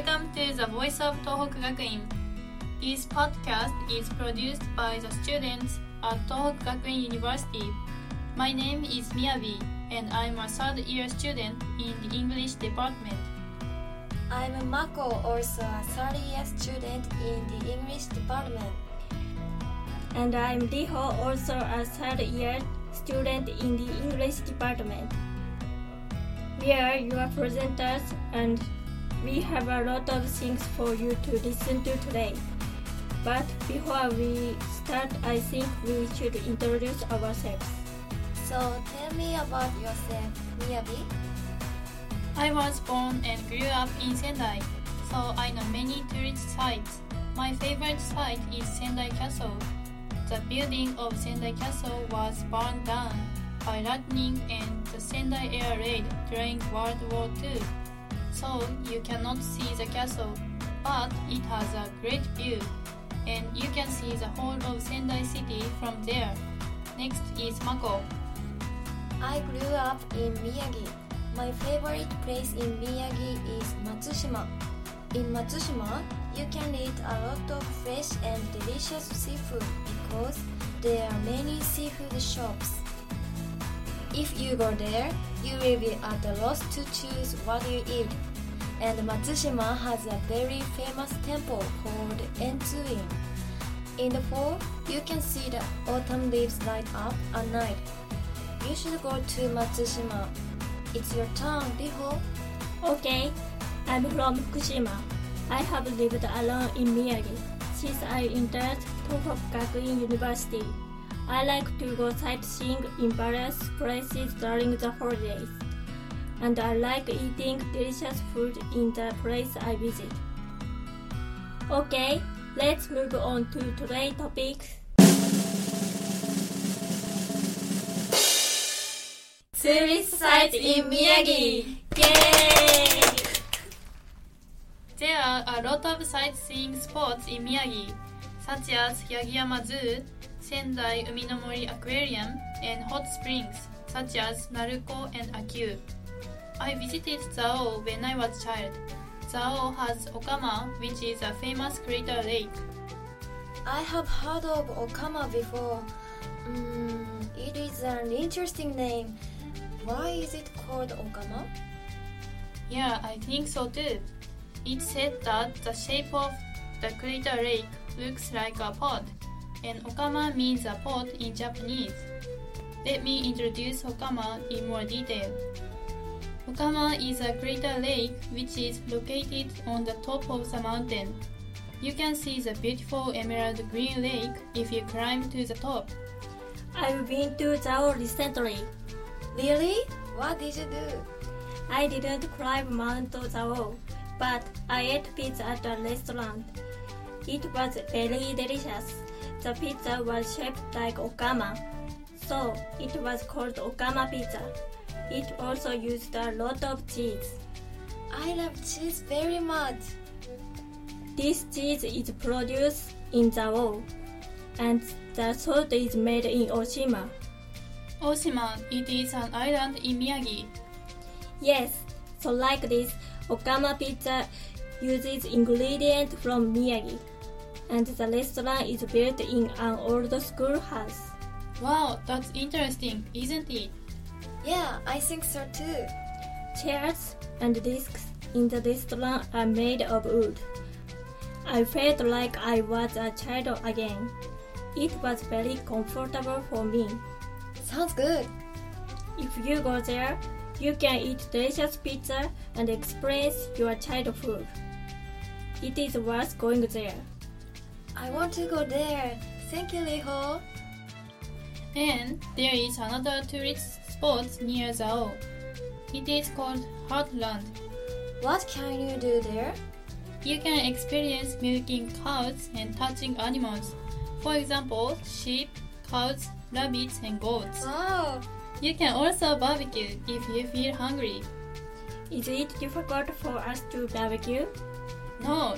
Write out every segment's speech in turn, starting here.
Welcome to the Voice of Tohoku Gakuin. This podcast is produced by the students at Tohoku Gakuin University. My name is Miyabi, and I'm a third year student in the English department. I'm Mako, also a third year student in the English department. And I'm Riho, also a third year student in the English department. We are your presenters and we have a lot of things for you to listen to today. But before we start, I think we should introduce ourselves. So tell me about yourself, Miyabi. I was born and grew up in Sendai, so I know many tourist sites. My favorite site is Sendai Castle. The building of Sendai Castle was burned down by lightning and the Sendai Air Raid during World War II. So you cannot see the castle, but it has a great view, and you can see the whole of Sendai city from there. Next is Mako. I grew up in Miyagi. My favorite place in Miyagi is Matsushima. In Matsushima, you can eat a lot of fresh and delicious seafood because there are many seafood shops. If you go there, you will be at a loss to choose what you eat. And Matsushima has a very famous temple called Entsuin. In the fall, you can see the autumn leaves light up at night. You should go to Matsushima. It's your turn, Riho. Okay, I'm from Fukushima. I have lived alone in Miyagi since I entered Tohoku Gakuin University. I like to go sightseeing in various places during the holidays. And I like eating delicious food in the place I visit. Okay, let's move on to today's topic. Tourist sites in Miyagi! Yay! There are a lot of sightseeing spots in Miyagi, such as Yagiyama Zoo, Sendai Uminomori Aquarium, and hot springs such as Naruko and Akiu. I visited Zao when I was child. Zao has Okama, which is a famous crater lake. I have heard of Okama before. Mm, it is an interesting name. Why is it called Okama? Yeah, I think so too. It said that the shape of the crater lake looks like a pod, and Okama means a pot in Japanese. Let me introduce Okama in more detail. Okama is a crater lake which is located on the top of the mountain. You can see the beautiful emerald green lake if you climb to the top. I've been to Zao recently. Really? What did you do? I didn't climb Mount Zao, but I ate pizza at a restaurant. It was very delicious. The pizza was shaped like Okama, so it was called Okama pizza. It also used a lot of cheese. I love cheese very much. This cheese is produced in Zao, and the salt is made in Oshima. Oshima, it is an island in Miyagi. Yes, so like this, Okama pizza uses ingredients from Miyagi, and the restaurant is built in an old schoolhouse. Wow, that's interesting, isn't it? Yeah, I think so too. Chairs and desks in the restaurant are made of wood. I felt like I was a child again. It was very comfortable for me. Sounds good. If you go there, you can eat delicious pizza and experience your childhood. It is worth going there. I want to go there. Thank you, Riho. And there is another tourist spot near Zao. It is called Heartland. What can you do there? You can experience milking cows and touching animals. For example, sheep, cows, rabbits, and goats. Wow! You can also barbecue if you feel hungry. Is it difficult for us to barbecue? No,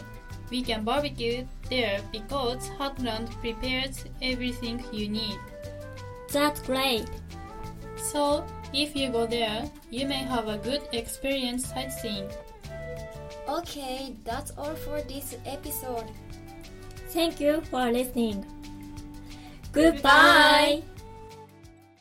we can barbecue there because Heartland prepares everything you need. That's great. So, if you go there, you may have a good experience sightseeing. Okay, that's all for this episode. Thank you for listening. Goodbye.